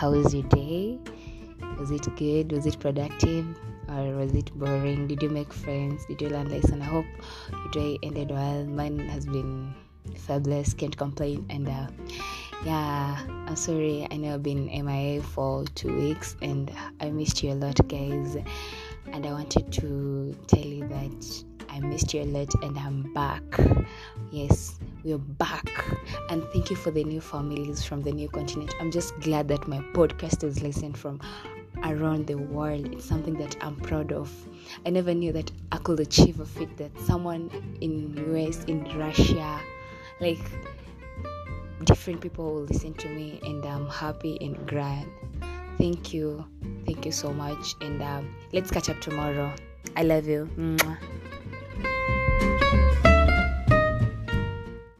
how was your day? Was it good? Was it productive? Or was it boring? Did you make friends? Did you learn lesson? I hope your day ended well. Mine has been fabulous. Can't complain. And uh, yeah, I'm sorry. I know I've been MIA for two weeks, and I missed you a lot, guys. And I wanted to tell you that I missed you a lot, and I'm back. Yes, we're back and thank you for the new families from the new continent. I'm just glad that my podcast is listened from around the world. It's something that i'm proud of. I never knew that i could achieve a feat that someone in us in russia like different people will listen to me and i'm happy and glad thank you. Thank you so much. And um, let's catch up tomorrow. I love you. Mwah.